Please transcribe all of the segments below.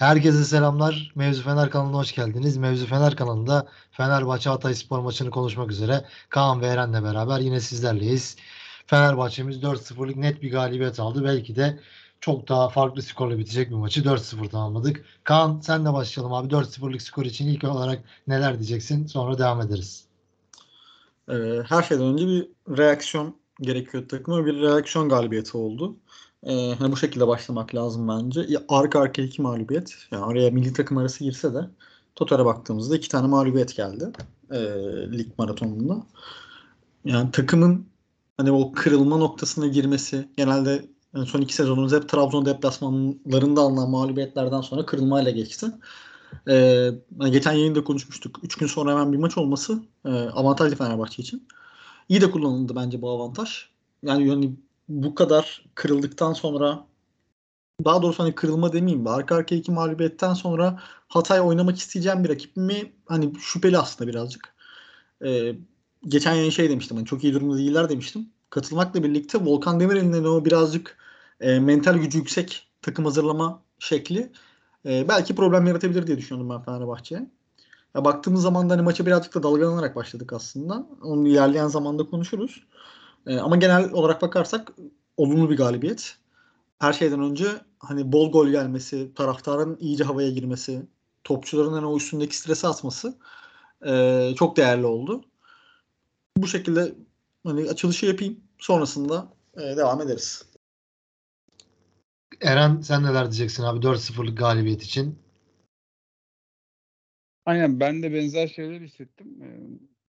Herkese selamlar. Mevzu Fener kanalına hoş geldiniz. Mevzu Fener kanalında Fenerbahçe Hatay Spor maçını konuşmak üzere Kaan ve Eren'le beraber yine sizlerleyiz. Fenerbahçe'miz 4-0'lık net bir galibiyet aldı. Belki de çok daha farklı skorla bitecek bir maçı 4-0 tamamladık. Kaan sen de başlayalım abi. 4-0'lık skor için ilk olarak neler diyeceksin? Sonra devam ederiz. Ee, her şeyden önce bir reaksiyon gerekiyor takıma. Bir reaksiyon galibiyeti oldu. Ee, hani bu şekilde başlamak lazım bence. Arka arka iki mağlubiyet. Yani araya milli takım arası girse de Total'e baktığımızda iki tane mağlubiyet geldi. E, lig maratonunda. Yani takımın hani o kırılma noktasına girmesi genelde yani son iki sezonumuz hep Trabzon deplasmanlarında alınan mağlubiyetlerden sonra kırılmayla geçti. Ee, hani geçen yayında konuşmuştuk. Üç gün sonra hemen bir maç olması e, avantajlı Fenerbahçe için. İyi de kullanıldı bence bu avantaj. Yani, yani bu kadar kırıldıktan sonra daha doğrusu hani kırılma demeyeyim de arka arkaya iki mağlubiyetten sonra Hatay oynamak isteyeceğim bir rakip mi? Hani şüpheli aslında birazcık. Ee, geçen yayın şey demiştim. Hani çok iyi durumda değiller demiştim. Katılmakla birlikte Volkan Demirel'in o birazcık e, mental gücü yüksek takım hazırlama şekli e, belki problem yaratabilir diye düşünüyorum ben Fenerbahçe'ye. Ya baktığımız zaman da hani maça birazcık da dalgalanarak başladık aslında. Onu ilerleyen zamanda konuşuruz. E, ama genel olarak bakarsak olumlu bir galibiyet. Her şeyden önce hani bol gol gelmesi, taraftarın iyice havaya girmesi, topçuların hani o üstündeki stresi atması e, çok değerli oldu. Bu şekilde hani açılışı yapayım. Sonrasında e, devam ederiz. Eren sen neler diyeceksin abi 4-0'lık galibiyet için? Aynen ben de benzer şeyler hissettim.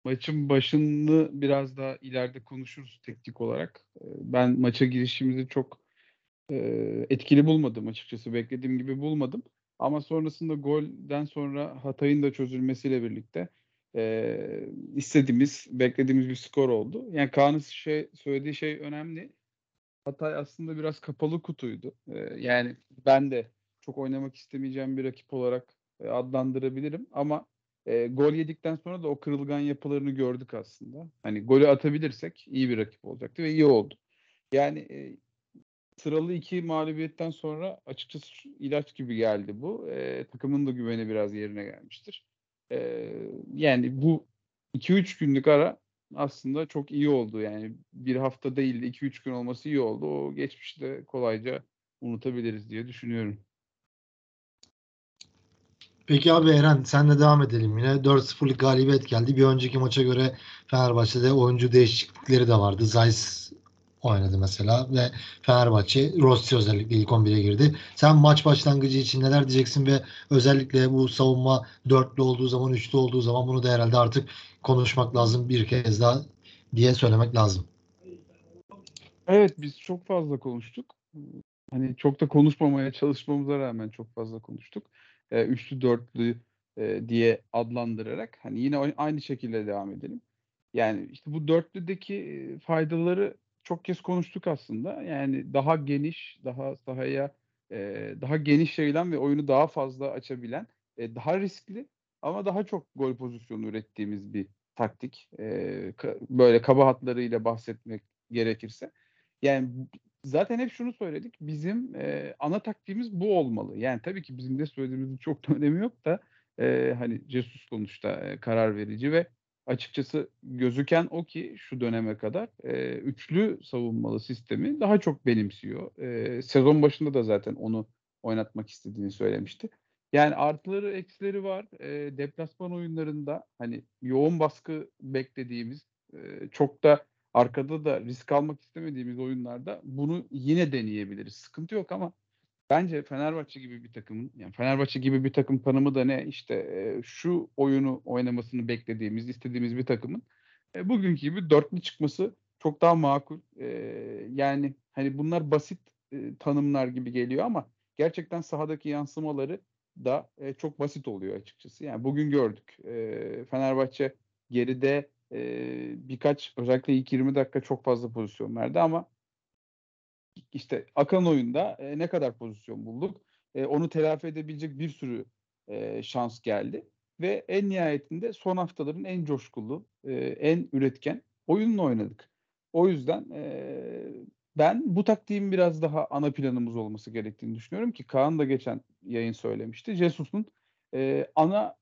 Maçın başını biraz daha ileride konuşuruz teknik olarak. Ben maça girişimizi çok etkili bulmadım açıkçası. Beklediğim gibi bulmadım. Ama sonrasında golden sonra Hatay'ın da çözülmesiyle birlikte istediğimiz, beklediğimiz bir skor oldu. Yani Kaan'ın şey, söylediği şey önemli. Hatay aslında biraz kapalı kutuydu. yani ben de çok oynamak istemeyeceğim bir rakip olarak adlandırabilirim. Ama e, gol yedikten sonra da o kırılgan yapılarını gördük aslında. Hani golü atabilirsek iyi bir rakip olacaktı ve iyi oldu. Yani e, sıralı iki mağlubiyetten sonra açıkçası ilaç gibi geldi bu. E, takımın da güveni biraz yerine gelmiştir. E, yani bu 2-3 günlük ara aslında çok iyi oldu. Yani bir hafta değil 2-3 gün olması iyi oldu. O geçmişte kolayca unutabiliriz diye düşünüyorum. Peki abi Eren senle devam edelim yine. 4-0'lık galibiyet geldi. Bir önceki maça göre Fenerbahçe'de oyuncu değişiklikleri de vardı. Zayis oynadı mesela ve Fenerbahçe Rossi özellikle ilk 11'e girdi. Sen maç başlangıcı için neler diyeceksin ve özellikle bu savunma dörtlü olduğu zaman, üçlü olduğu zaman bunu da herhalde artık konuşmak lazım bir kez daha diye söylemek lazım. Evet biz çok fazla konuştuk. Hani çok da konuşmamaya çalışmamıza rağmen çok fazla konuştuk e, üçlü dörtlü e, diye adlandırarak hani yine aynı şekilde devam edelim. Yani işte bu dörtlüdeki faydaları çok kez konuştuk aslında. Yani daha geniş, daha sahaya e, daha geniş yayılan ve oyunu daha fazla açabilen, e, daha riskli ama daha çok gol pozisyonu ürettiğimiz bir taktik. E, ka, böyle kaba hatlarıyla bahsetmek gerekirse. Yani zaten hep şunu söyledik. Bizim e, ana taktiğimiz bu olmalı. Yani tabii ki bizim de söylediğimizin çok da önemi yok da e, hani Jesus sonuçta e, karar verici ve açıkçası gözüken o ki şu döneme kadar e, üçlü savunmalı sistemi daha çok benimsiyor. E, sezon başında da zaten onu oynatmak istediğini söylemişti. Yani artıları eksileri var. E, deplasman oyunlarında hani yoğun baskı beklediğimiz e, çok da arkada da risk almak istemediğimiz oyunlarda bunu yine deneyebiliriz. Sıkıntı yok ama bence Fenerbahçe gibi bir takımın yani Fenerbahçe gibi bir takım tanımı da ne işte e, şu oyunu oynamasını beklediğimiz, istediğimiz bir takımın e, bugünkü gibi dörtlü çıkması çok daha makul. E, yani hani bunlar basit e, tanımlar gibi geliyor ama gerçekten sahadaki yansımaları da e, çok basit oluyor açıkçası. Yani bugün gördük. E, Fenerbahçe geride e, birkaç özellikle ilk 20 dakika çok fazla pozisyon verdi ama işte akan oyunda e, ne kadar pozisyon bulduk e, onu telafi edebilecek bir sürü e, şans geldi ve en nihayetinde son haftaların en coşkulu, e, en üretken oyununu oynadık. O yüzden e, ben bu taktiğin biraz daha ana planımız olması gerektiğini düşünüyorum ki Kaan da geçen yayın söylemişti. Jesus'un e, ana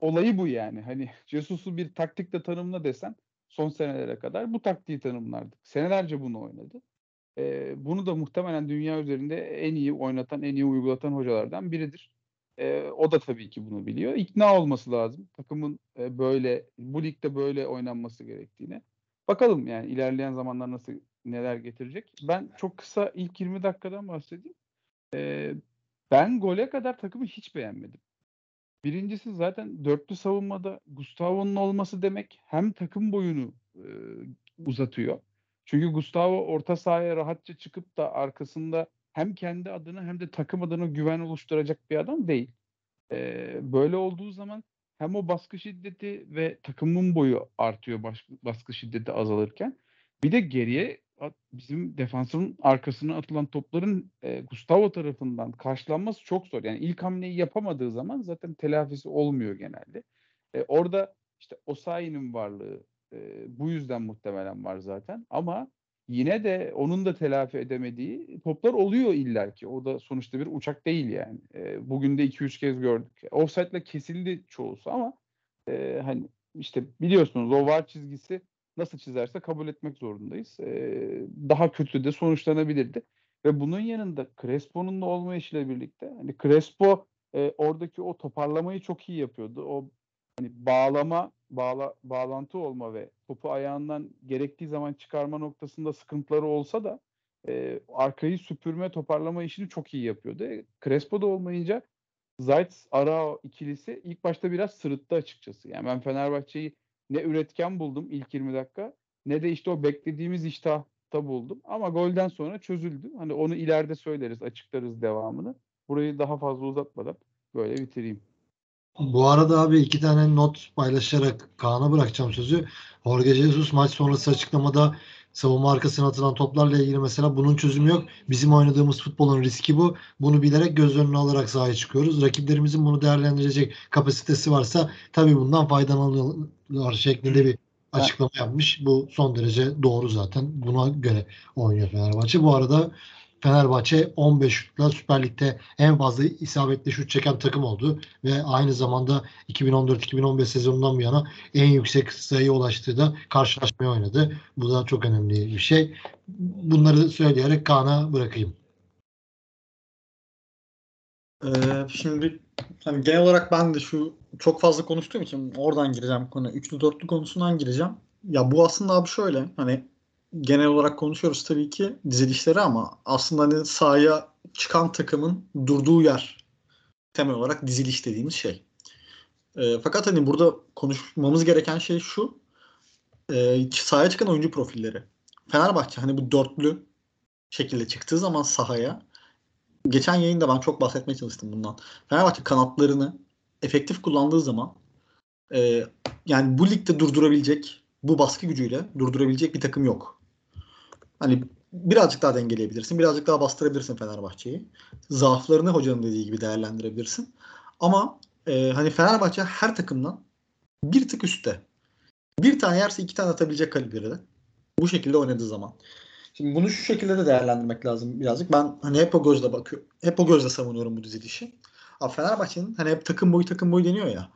olayı bu yani. Hani Jesus'u bir taktikle tanımla desen son senelere kadar bu taktiği tanımlardık. Senelerce bunu oynadı. E, bunu da muhtemelen dünya üzerinde en iyi oynatan, en iyi uygulatan hocalardan biridir. E, o da tabii ki bunu biliyor. İkna olması lazım. Takımın e, böyle, bu ligde böyle oynanması gerektiğine. Bakalım yani ilerleyen zamanlar nasıl neler getirecek. Ben çok kısa ilk 20 dakikadan bahsedeyim. E, ben gole kadar takımı hiç beğenmedim. Birincisi zaten dörtlü savunmada Gustavo'nun olması demek hem takım boyunu e, uzatıyor. Çünkü Gustavo orta sahaya rahatça çıkıp da arkasında hem kendi adına hem de takım adına güven oluşturacak bir adam değil. E, böyle olduğu zaman hem o baskı şiddeti ve takımın boyu artıyor baskı, şiddeti azalırken. Bir de geriye bizim defansın arkasına atılan topların e, Gustavo tarafından karşılanması çok zor. Yani ilk hamleyi yapamadığı zaman zaten telafisi olmuyor genelde. E, orada işte Osayi'nin varlığı e, bu yüzden muhtemelen var zaten. Ama yine de onun da telafi edemediği toplar oluyor illaki. O da sonuçta bir uçak değil yani. E, bugün de 2-3 kez gördük. Offside'la kesildi çoğusu ama e, hani işte biliyorsunuz o var çizgisi nasıl çizerse kabul etmek zorundayız. Ee, daha kötü de sonuçlanabilirdi. Ve bunun yanında Crespo'nun da olmayışıyla birlikte hani Crespo e, oradaki o toparlamayı çok iyi yapıyordu. O hani bağlama, bağla, bağlantı olma ve topu ayağından gerektiği zaman çıkarma noktasında sıkıntıları olsa da e, arkayı süpürme, toparlama işini çok iyi yapıyordu. E, Crespo da olmayınca Zayt Arao ikilisi ilk başta biraz sırıttı açıkçası. Yani ben Fenerbahçe'yi ne üretken buldum ilk 20 dakika ne de işte o beklediğimiz iştahta buldum. Ama golden sonra çözüldü. Hani onu ileride söyleriz, açıklarız devamını. Burayı daha fazla uzatmadan böyle bitireyim. Bu arada abi iki tane not paylaşarak Kaan'a bırakacağım sözü. Jorge Jesus maç sonrası açıklamada savunma arkasına atılan toplarla ilgili mesela bunun çözümü yok. Bizim oynadığımız futbolun riski bu. Bunu bilerek göz önüne alarak sahaya çıkıyoruz. Rakiplerimizin bunu değerlendirecek kapasitesi varsa tabii bundan faydalanırlar şeklinde bir açıklama yapmış. Bu son derece doğru zaten. Buna göre oynuyor Fenerbahçe. Bu arada Fenerbahçe 15 şutla Süper Lig'de en fazla isabetli şut çeken takım oldu ve aynı zamanda 2014-2015 sezonundan bu yana en yüksek sayıya ulaştığı da karşılaşmayı oynadı. Bu da çok önemli bir şey. Bunları söyleyerek Kaan'a bırakayım. Ee, şimdi hani genel olarak ben de şu çok fazla konuştuğum için oradan gireceğim konu. Üçlü dörtlü konusundan gireceğim. Ya bu aslında abi şöyle hani genel olarak konuşuyoruz tabii ki dizilişleri ama aslında hani sahaya çıkan takımın durduğu yer temel olarak diziliş dediğimiz şey. E, fakat hani burada konuşmamız gereken şey şu. E, sahaya çıkan oyuncu profilleri. Fenerbahçe hani bu dörtlü şekilde çıktığı zaman sahaya geçen yayında ben çok bahsetmeye çalıştım bundan. Fenerbahçe kanatlarını efektif kullandığı zaman e, yani bu ligde durdurabilecek bu baskı gücüyle durdurabilecek bir takım yok. Hani birazcık daha dengeleyebilirsin. Birazcık daha bastırabilirsin Fenerbahçe'yi. Zaaflarını hocanın dediği gibi değerlendirebilirsin. Ama e, hani Fenerbahçe her takımdan bir tık üstte. Bir tane yerse iki tane atabilecek kalibrede. Bu şekilde oynadığı zaman. Şimdi bunu şu şekilde de değerlendirmek lazım birazcık. Ben hani hep o gözle bakıyorum. Hep o gözle savunuyorum bu dizilişi. Abi Fenerbahçe'nin hani hep takım boyu takım boyu deniyor ya.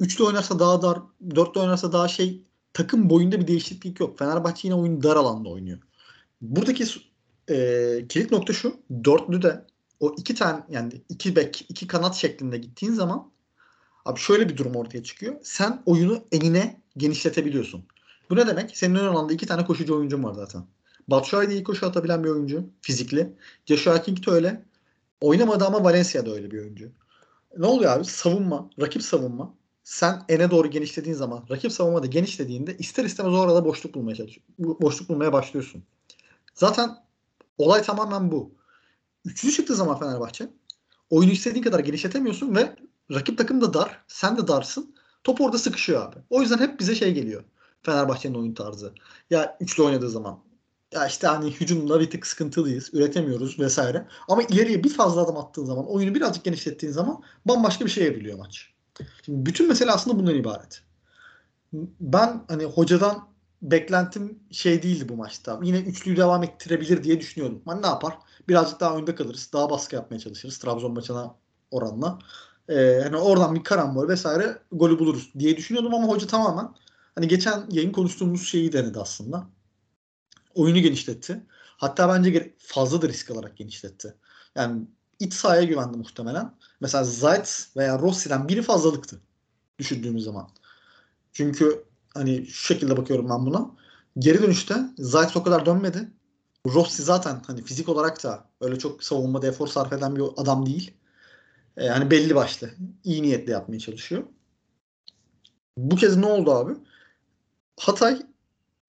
Üçlü oynarsa daha dar, dörtlü oynarsa daha şey takım boyunda bir değişiklik yok. Fenerbahçe yine oyun dar alanda oynuyor. Buradaki e, kilit nokta şu. Dörtlü de o iki tane yani iki bek, iki kanat şeklinde gittiğin zaman abi şöyle bir durum ortaya çıkıyor. Sen oyunu enine genişletebiliyorsun. Bu ne demek? Senin ön alanda iki tane koşucu oyuncun var zaten. Batshuayi de iyi koşu atabilen bir oyuncu. Fizikli. Joshua King de öyle. Oynamadı ama Valencia da öyle bir oyuncu. Ne oluyor abi? Savunma, rakip savunma. Sen ene doğru genişlediğin zaman, rakip savunma da genişlediğinde ister istemez orada boşluk bulmaya çalışıyorsun. Boşluk bulmaya başlıyorsun. Zaten olay tamamen bu. Üçlü çıktığı zaman Fenerbahçe oyunu istediğin kadar genişletemiyorsun ve rakip takım da dar. Sen de darsın. Top orada sıkışıyor abi. O yüzden hep bize şey geliyor. Fenerbahçe'nin oyun tarzı. Ya üçlü oynadığı zaman. Ya işte hani hücumda bir tık sıkıntılıyız. Üretemiyoruz vesaire. Ama ileriye bir fazla adım attığın zaman, oyunu birazcık genişlettiğin zaman bambaşka bir şey evriliyor maç. Şimdi bütün mesele aslında bundan ibaret. Ben hani hocadan beklentim şey değildi bu maçta. Yine üçlüyü devam ettirebilir diye düşünüyordum. Hani ne yapar? Birazcık daha önde kalırız. Daha baskı yapmaya çalışırız. Trabzon maçına oranla. Ee, hani oradan bir karambol vesaire golü buluruz diye düşünüyordum ama hoca tamamen hani geçen yayın konuştuğumuz şeyi denedi aslında. Oyunu genişletti. Hatta bence fazla da risk alarak genişletti. Yani iç sahaya güvendi muhtemelen. Mesela Zayt veya Rossi'den biri fazlalıktı düşündüğümüz zaman. Çünkü hani şu şekilde bakıyorum ben buna. Geri dönüşte Zayt o kadar dönmedi. Rossi zaten hani fizik olarak da öyle çok savunmada efor sarf eden bir adam değil. Ee, yani belli başlı. iyi niyetle yapmaya çalışıyor. Bu kez ne oldu abi? Hatay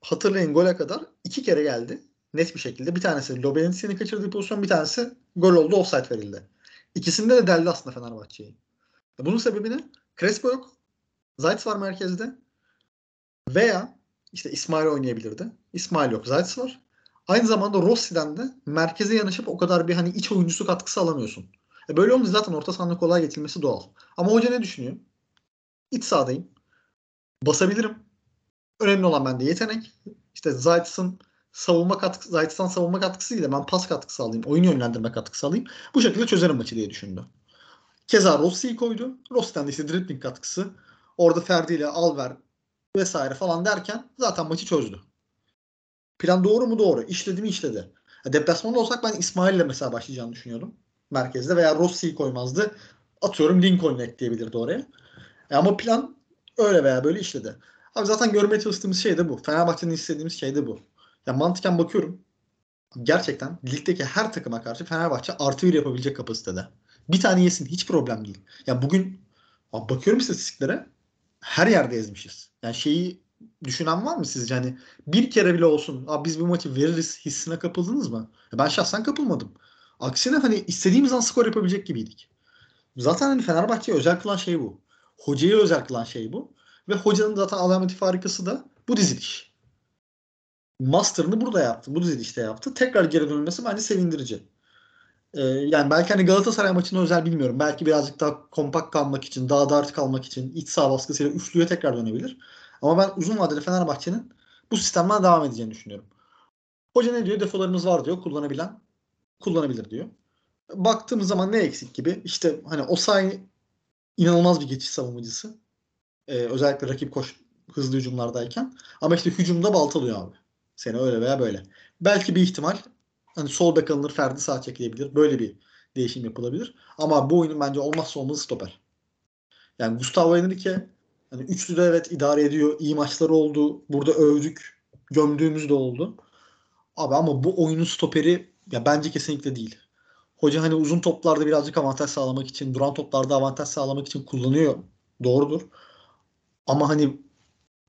hatırlayın gole kadar iki kere geldi. Net bir şekilde. Bir tanesi Lobenzi'nin kaçırdığı pozisyon bir tanesi gol oldu offside verildi. İkisinde de deldi aslında Fenerbahçe'yi. Bunun sebebi ne? Crespo yok. Zayt var merkezde. Veya işte İsmail oynayabilirdi. İsmail yok. Zayt var. Aynı zamanda Rossi'den de merkeze yanaşıp o kadar bir hani iç oyuncusu katkısı alamıyorsun. E böyle olunca zaten orta sahanın kolay getirilmesi doğal. Ama hoca ne düşünüyor? İç sahadayım. Basabilirim. Önemli olan bende yetenek. İşte Zayt'sın savunma katkısı, Zayt'tan savunma katkısı değil de ben pas katkısı alayım. Oyun yönlendirme katkısı alayım. Bu şekilde çözerim maçı diye düşündü. Keza Rossi'yi koydu. Rossi'den de işte dribbling katkısı. Orada Ferdi ile Alver vesaire falan derken zaten maçı çözdü. Plan doğru mu? Doğru. İşledi mi? İşledi. Deplasmanda olsak ben İsmail ile mesela başlayacağını düşünüyordum. Merkezde veya Rossi'yi koymazdı. Atıyorum Lincoln'u ekleyebilirdi oraya. E ama plan öyle veya böyle işledi. Abi zaten görmeye çalıştığımız şey de bu. Fenerbahçe'nin istediğimiz şey de bu. Ya mantıken bakıyorum. Gerçekten ligdeki her takıma karşı Fenerbahçe artı bir yapabilecek kapasitede. Bir tane yesin hiç problem değil. Ya bugün bakıyorum istatistiklere her yerde ezmişiz. Yani şeyi düşünen var mı sizce? Hani bir kere bile olsun Abi biz bu maçı veririz hissine kapıldınız mı? Ben şahsen kapılmadım. Aksine hani istediğimiz an skor yapabilecek gibiydik. Zaten hani Fenerbahçe'ye özel kılan şey bu. Hocayı özel kılan şey bu. Ve hocanın zaten alameti farikası da bu diziliş. Master'ını burada yaptı. Bu dizilişte yaptı. Tekrar geri dönmesi bence sevindirici. Ee, yani belki hani Galatasaray maçını özel bilmiyorum. Belki birazcık daha kompakt kalmak için, daha dar kalmak için iç sağ baskısıyla üçlüye tekrar dönebilir. Ama ben uzun vadede Fenerbahçe'nin bu sistemden devam edeceğini düşünüyorum. Hoca ne diyor? Defolarımız var diyor. Kullanabilen kullanabilir diyor. Baktığımız zaman ne eksik gibi? İşte hani Osayi inanılmaz bir geçiş savunmacısı. Ee, özellikle rakip koş hızlı hücumlardayken. Ama işte hücumda baltalıyor abi. Seni öyle veya böyle. Belki bir ihtimal hani sol bek alınır Ferdi sağ çekilebilir. Böyle bir değişim yapılabilir. Ama bu oyunun bence olmazsa olmazı stoper. Yani Gustavo Henrique hani üçlü de evet idare ediyor. İyi maçları oldu. Burada övdük. Gömdüğümüz de oldu. Abi ama bu oyunun stoperi ya bence kesinlikle değil. Hoca hani uzun toplarda birazcık avantaj sağlamak için, duran toplarda avantaj sağlamak için kullanıyor. Doğrudur. Ama hani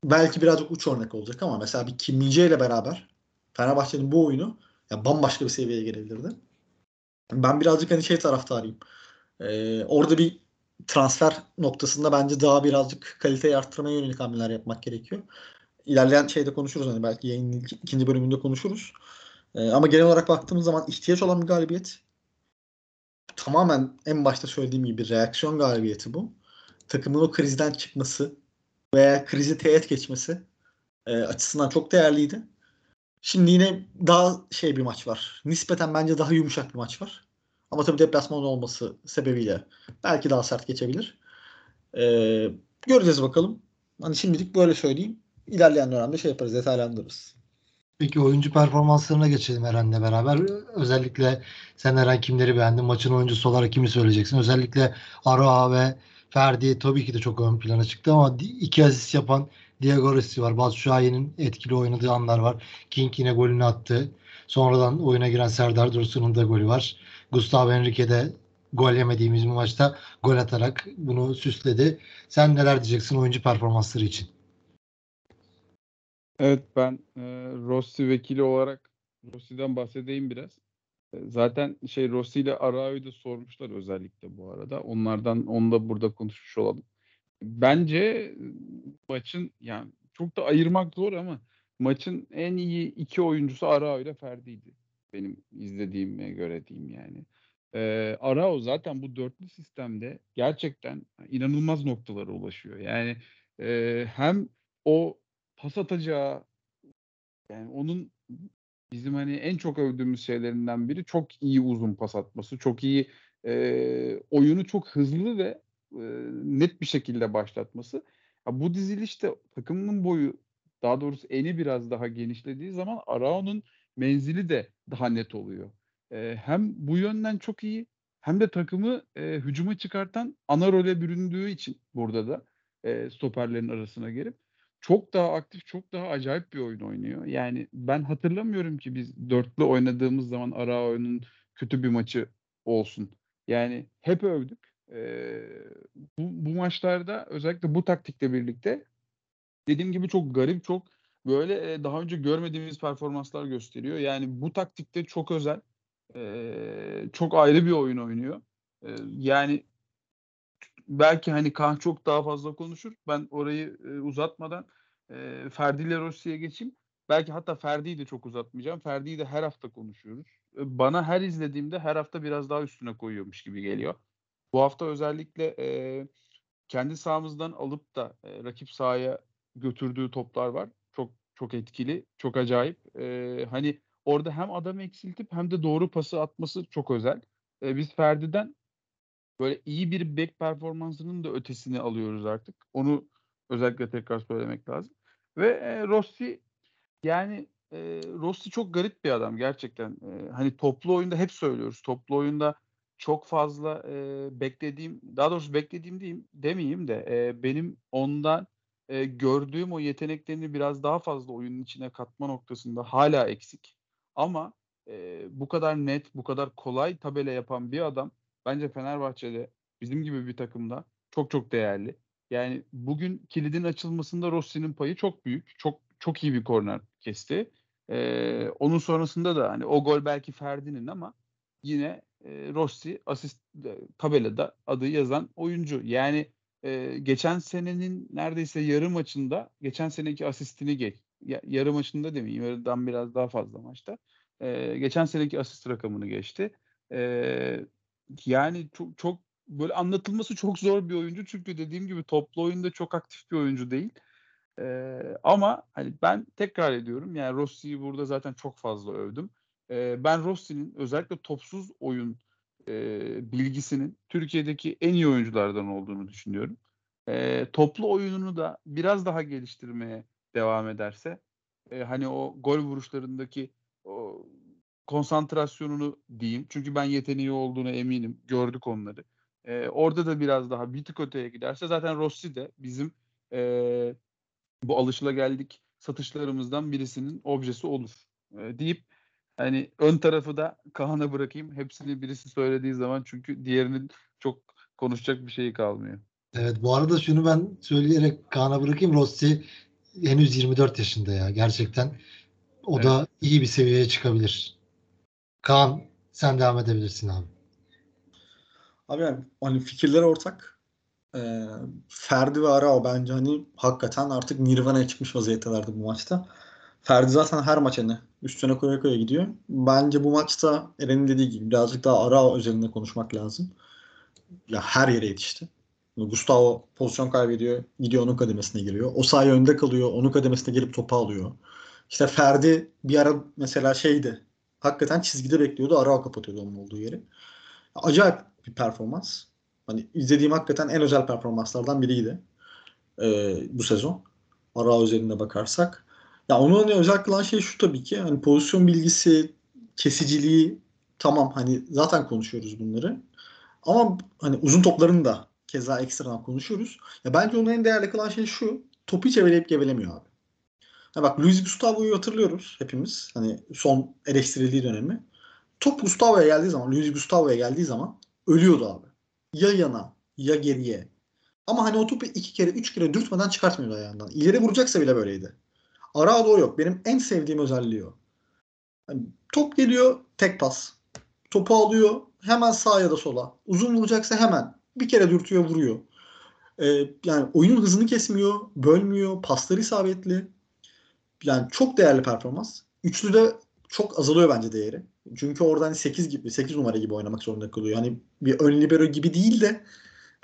belki birazcık uç örnek olacak ama mesela bir Kim ile beraber Fenerbahçe'nin bu oyunu ya bambaşka bir seviyeye gelebilirdi. Ben birazcık hani şey taraftarıyım. Ee, orada bir transfer noktasında bence daha birazcık kaliteyi arttırmaya yönelik hamleler yapmak gerekiyor. İlerleyen şeyde konuşuruz hani belki yayının ikinci bölümünde konuşuruz. Ee, ama genel olarak baktığımız zaman ihtiyaç olan bir galibiyet. Tamamen en başta söylediğim gibi reaksiyon galibiyeti bu. Takımın o krizden çıkması veya krizi teğet geçmesi e, açısından çok değerliydi. Şimdi yine daha şey bir maç var. Nispeten bence daha yumuşak bir maç var. Ama tabii deplasman olması sebebiyle belki daha sert geçebilir. Ee, göreceğiz bakalım. Hani şimdilik böyle söyleyeyim. İlerleyen dönemde şey yaparız, detaylandırırız. Peki oyuncu performanslarına geçelim Eren'le beraber. Özellikle sen Eren kimleri beğendin? Maçın oyuncusu olarak kimi söyleyeceksin? Özellikle Aroa ve Ferdi tabii ki de çok ön plana çıktı ama iki asist yapan Diego Rossi var. Batu Şahin'in etkili oynadığı anlar var. King yine golünü attı. Sonradan oyuna giren Serdar Dursun'un da golü var. Gustavo Henrique de gol yemediğimiz bir maçta gol atarak bunu süsledi. Sen neler diyeceksin oyuncu performansları için? Evet ben e, Rossi vekili olarak Rossi'den bahsedeyim biraz. Zaten şey Rossi ile Arao'yu da sormuşlar özellikle bu arada. Onlardan onu da burada konuşmuş olalım. Bence maçın yani çok da ayırmak zor ama maçın en iyi iki oyuncusu Arao ile Ferdi'ydi. Benim izlediğime göre diyeyim yani. Ee, Arao zaten bu dörtlü sistemde gerçekten inanılmaz noktalara ulaşıyor. Yani e, hem o pas atacağı Yani onun bizim hani en çok övdüğümüz şeylerinden biri çok iyi uzun pas atması, çok iyi e, oyunu çok hızlı ve e, net bir şekilde başlatması. Ya bu dizilişte takımının boyu daha doğrusu eni biraz daha genişlediği zaman Arao'nun menzili de daha net oluyor. E, hem bu yönden çok iyi hem de takımı e, hücuma çıkartan ana role büründüğü için burada da e, stoperlerin arasına girip çok daha aktif, çok daha acayip bir oyun oynuyor. Yani ben hatırlamıyorum ki biz dörtlü oynadığımız zaman Arao'nun kötü bir maçı olsun. Yani hep övdük. Ee, bu, bu maçlarda özellikle bu taktikle birlikte dediğim gibi çok garip, çok böyle e, daha önce görmediğimiz performanslar gösteriyor. Yani bu taktikte çok özel, e, çok ayrı bir oyun oynuyor. E, yani belki hani Kaan çok daha fazla konuşur. Ben orayı e, uzatmadan e, Ferdi ile Rossi'ye geçeyim. Belki hatta Ferdi'yi de çok uzatmayacağım. Ferdi'yi de her hafta konuşuyoruz. Bana her izlediğimde her hafta biraz daha üstüne koyuyormuş gibi geliyor. Bu hafta özellikle e, kendi sahamızdan alıp da e, rakip sahaya götürdüğü toplar var. Çok çok etkili, çok acayip. E, hani orada hem adam eksiltip hem de doğru pası atması çok özel. E, biz Ferdi'den böyle iyi bir back performansının da ötesini alıyoruz artık. Onu özellikle tekrar söylemek lazım. Ve e, Rossi yani e, Rossi çok garip bir adam gerçekten. E, hani toplu oyunda hep söylüyoruz. Toplu oyunda çok fazla e, beklediğim, daha doğrusu beklediğim diyeyim demeyeyim de e, benim ondan e, gördüğüm o yeteneklerini biraz daha fazla oyunun içine katma noktasında hala eksik. Ama e, bu kadar net, bu kadar kolay tabela yapan bir adam bence Fenerbahçe'de bizim gibi bir takımda çok çok değerli. Yani bugün kilidin açılmasında Rossi'nin payı çok büyük. Çok çok iyi bir korner kesti. Ee, onun sonrasında da hani o gol belki Ferdi'nin ama yine e, Rossi asist tabelada adı yazan oyuncu. Yani e, geçen senenin neredeyse yarı maçında geçen seneki asistini geç. Ya, yarı maçında demeyeyim yarıdan biraz daha fazla maçta. E, geçen seneki asist rakamını geçti. E, yani çok çok böyle anlatılması çok zor bir oyuncu çünkü dediğim gibi toplu oyunda çok aktif bir oyuncu değil. Ee, ama hani ben tekrar ediyorum yani Rossi'yi burada zaten çok fazla övdüm. Ee, ben Rossi'nin özellikle topsuz oyun e, bilgisinin Türkiye'deki en iyi oyunculardan olduğunu düşünüyorum. Ee, toplu oyununu da biraz daha geliştirmeye devam ederse e, hani o gol vuruşlarındaki o konsantrasyonunu diyeyim. Çünkü ben yeteneği olduğuna eminim. Gördük onları. Ee, orada da biraz daha bir tık öteye giderse zaten Rossi de bizim e, bu alışılageldik satışlarımızdan birisinin objesi olur e, deyip hani ön tarafı da Kaan'a bırakayım. Hepsini birisi söylediği zaman çünkü diğerinin çok konuşacak bir şeyi kalmıyor. Evet bu arada şunu ben söyleyerek Kaan'a bırakayım. Rossi henüz 24 yaşında ya. Gerçekten o evet. da iyi bir seviyeye çıkabilir. Kaan sen devam edebilirsin abi. Abi yani hani fikirler ortak. Ee, Ferdi ve Arao bence hani hakikaten artık Nirvana'ya çıkmış vaziyettelerdi bu maçta. Ferdi zaten her maç hani üstüne koya koya gidiyor. Bence bu maçta Eren'in dediği gibi birazcık daha Arao üzerinde konuşmak lazım. Ya her yere yetişti. Gustavo pozisyon kaybediyor. Gidiyor onun kademesine giriyor. O sayı önde kalıyor. Onun kademesine gelip topu alıyor. İşte Ferdi bir ara mesela şeydi. Hakikaten çizgide bekliyordu. Arao kapatıyordu onun olduğu yeri. Acayip bir performans. Hani izlediğim hakikaten en özel performanslardan biriydi. Ee, bu sezon. Ara üzerinde bakarsak. Ya onu hani özel kılan şey şu tabii ki. Hani pozisyon bilgisi, kesiciliği tamam hani zaten konuşuyoruz bunları. Ama hani uzun toplarını da keza ekstradan konuşuyoruz. Ya bence onun en değerli kılan şey şu. Topu eveleyip gevelemiyor abi. Ya bak Luis Gustavo'yu hatırlıyoruz hepimiz. Hani son eleştirildiği dönemi. Top Gustavo'ya geldiği zaman, Luis Gustavo'ya geldiği zaman ölüyordu abi. Ya yana ya geriye. Ama hani o topu iki kere üç kere dürtmeden çıkartmıyordu ayağından. İleri vuracaksa bile böyleydi. Arada o yok. Benim en sevdiğim özelliği o. Yani top geliyor tek pas. Topu alıyor hemen sağa ya da sola. Uzun vuracaksa hemen bir kere dürtüyor vuruyor. Ee, yani oyunun hızını kesmiyor, bölmüyor, pasları isabetli. Yani çok değerli performans. Üçlü de çok azalıyor bence değeri. Çünkü oradan 8 gibi 8 numara gibi oynamak zorunda kalıyor. Yani bir ön libero gibi değil de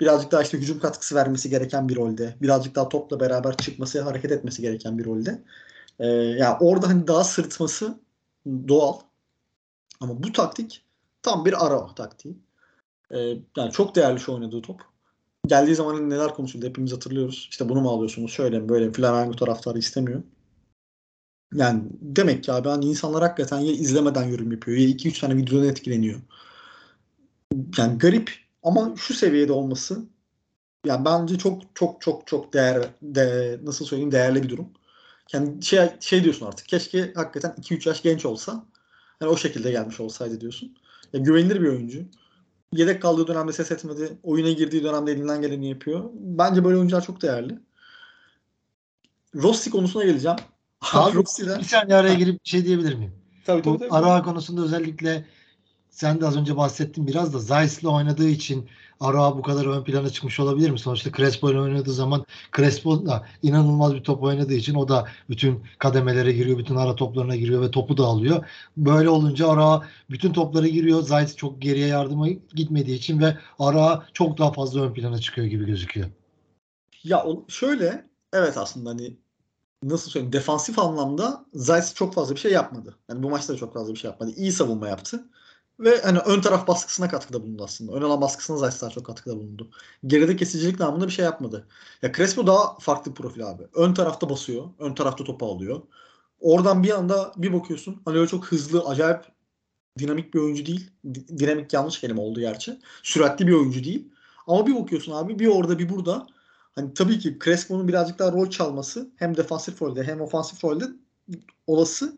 birazcık daha işte hücum katkısı vermesi gereken bir rolde. Birazcık daha topla beraber çıkması, hareket etmesi gereken bir rolde. Ee, yani orada hani daha sırıtması doğal. Ama bu taktik tam bir ara taktiği. Ee, yani çok değerli şu oynadığı top. Geldiği zaman neler konuşuldu hepimiz hatırlıyoruz. İşte bunu mu alıyorsunuz şöyle mi böyle mi Flamengo taraftarı istemiyor. Yani demek ki abi hani insanlar hakikaten ya izlemeden yorum yapıyor ya 2-3 tane videodan etkileniyor. Yani garip ama şu seviyede olması yani bence çok çok çok çok değer de, nasıl söyleyeyim değerli bir durum. Yani şey şey diyorsun artık keşke hakikaten 2-3 yaş genç olsa yani o şekilde gelmiş olsaydı diyorsun. Ya güvenilir bir oyuncu. Yedek kaldığı dönemde ses etmedi. Oyuna girdiği dönemde elinden geleni yapıyor. Bence böyle oyuncular çok değerli. Rossi konusuna geleceğim. Abi, Rossi'den... Bir saniye araya girip bir şey diyebilir miyim? Tabii, tabii, Bu tabii. Arağa konusunda özellikle sen de az önce bahsettin biraz da Zeiss'le oynadığı için Arağa bu kadar ön plana çıkmış olabilir mi? Sonuçta Crespo ile oynadığı zaman Crespo da inanılmaz bir top oynadığı için o da bütün kademelere giriyor, bütün ara toplarına giriyor ve topu da alıyor. Böyle olunca Arağa bütün toplara giriyor. Zeiss çok geriye yardıma gitmediği için ve Arağa çok daha fazla ön plana çıkıyor gibi gözüküyor. Ya şöyle evet aslında hani nasıl söyleyeyim defansif anlamda Zeiss çok fazla bir şey yapmadı. Yani bu maçta da çok fazla bir şey yapmadı. İyi savunma yaptı. Ve hani ön taraf baskısına katkıda bulundu aslında. Ön alan baskısına Zeiss daha çok katkıda bulundu. Geride kesicilik namında bir şey yapmadı. Ya Crespo daha farklı bir profil abi. Ön tarafta basıyor. Ön tarafta topu alıyor. Oradan bir anda bir bakıyorsun. Hani öyle çok hızlı, acayip dinamik bir oyuncu değil. Dinamik yanlış kelime oldu gerçi. Süratli bir oyuncu değil. Ama bir bakıyorsun abi bir orada bir burada. Hani tabii ki Crespo'nun birazcık daha rol çalması hem defansif rolde hem ofansif rolde olası.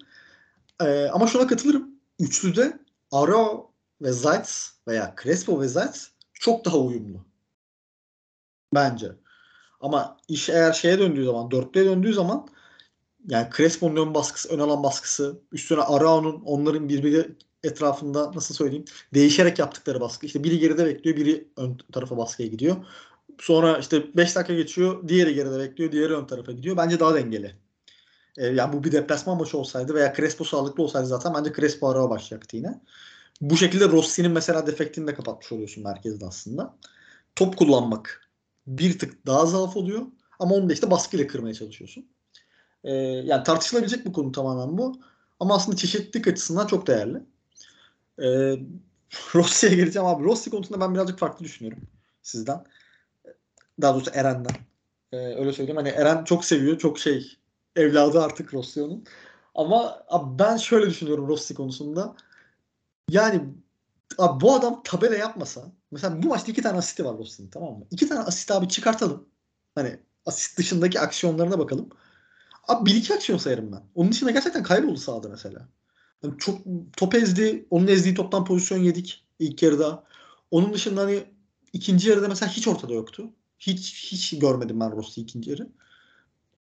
Ee, ama şuna katılırım. Üçlüde Aro ve Zaitz veya Crespo ve Zaitz çok daha uyumlu. Bence. Ama iş eğer şeye döndüğü zaman, dörtlüye döndüğü zaman yani Crespo'nun ön baskısı, ön alan baskısı, üstüne Arao'nun onların birbiri etrafında nasıl söyleyeyim değişerek yaptıkları baskı. İşte biri geride bekliyor, biri ön tarafa baskıya gidiyor. Sonra işte 5 dakika geçiyor, diğeri geride bekliyor, diğeri ön tarafa gidiyor. Bence daha dengeli. Ee, yani bu bir deplasman maçı olsaydı veya Crespo sağlıklı olsaydı zaten bence Crespo Arao başlayacaktı yine. Bu şekilde Rossi'nin mesela defektini de kapatmış oluyorsun merkezde aslında. Top kullanmak bir tık daha zaaf oluyor. Ama onu da işte baskıyla kırmaya çalışıyorsun. Ee, yani tartışılabilecek bir konu tamamen bu. Ama aslında çeşitlilik açısından çok değerli. Ee, Rossi'ye geleceğim abi. Rossi konusunda ben birazcık farklı düşünüyorum sizden. Daha doğrusu Eren'den. Ee, öyle söyleyeyim. Hani Eren çok seviyor. Çok şey evladı artık Rossi'nin. Ama abi ben şöyle düşünüyorum Rossi konusunda. Yani abi bu adam tabela yapmasa mesela bu maçta iki tane asisti var Rossi'nin tamam mı? İki tane asist abi çıkartalım. Hani asist dışındaki aksiyonlarına bakalım. Abi bir iki aksiyon sayarım ben. Onun dışında gerçekten kayboldu sahada mesela. Yani çok top ezdi. Onun ezdiği toptan pozisyon yedik ilk yarıda. Onun dışında hani ikinci yarıda mesela hiç ortada yoktu. Hiç hiç görmedim ben Rossi'yi ikinci yarı.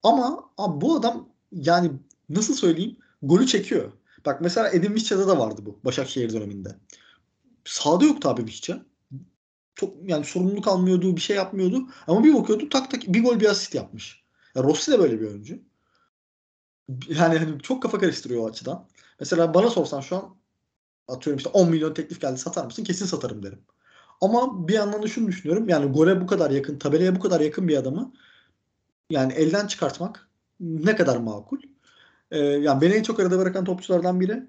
Ama abi bu adam yani nasıl söyleyeyim golü çekiyor. Bak mesela Edin Visca'da da vardı bu Başakşehir döneminde. Sağda yoktu abi Visca. Çok, yani sorumluluk almıyordu, bir şey yapmıyordu. Ama bir bakıyordu tak tak bir gol bir asist yapmış. Ya Rossi de böyle bir oyuncu. Yani hani çok kafa karıştırıyor o açıdan. Mesela bana sorsan şu an atıyorum işte 10 milyon teklif geldi satar mısın? Kesin satarım derim. Ama bir yandan da şunu düşünüyorum. Yani gole bu kadar yakın, tabelaya bu kadar yakın bir adamı yani elden çıkartmak ne kadar makul? Ee, yani beni en çok arada bırakan topçulardan biri.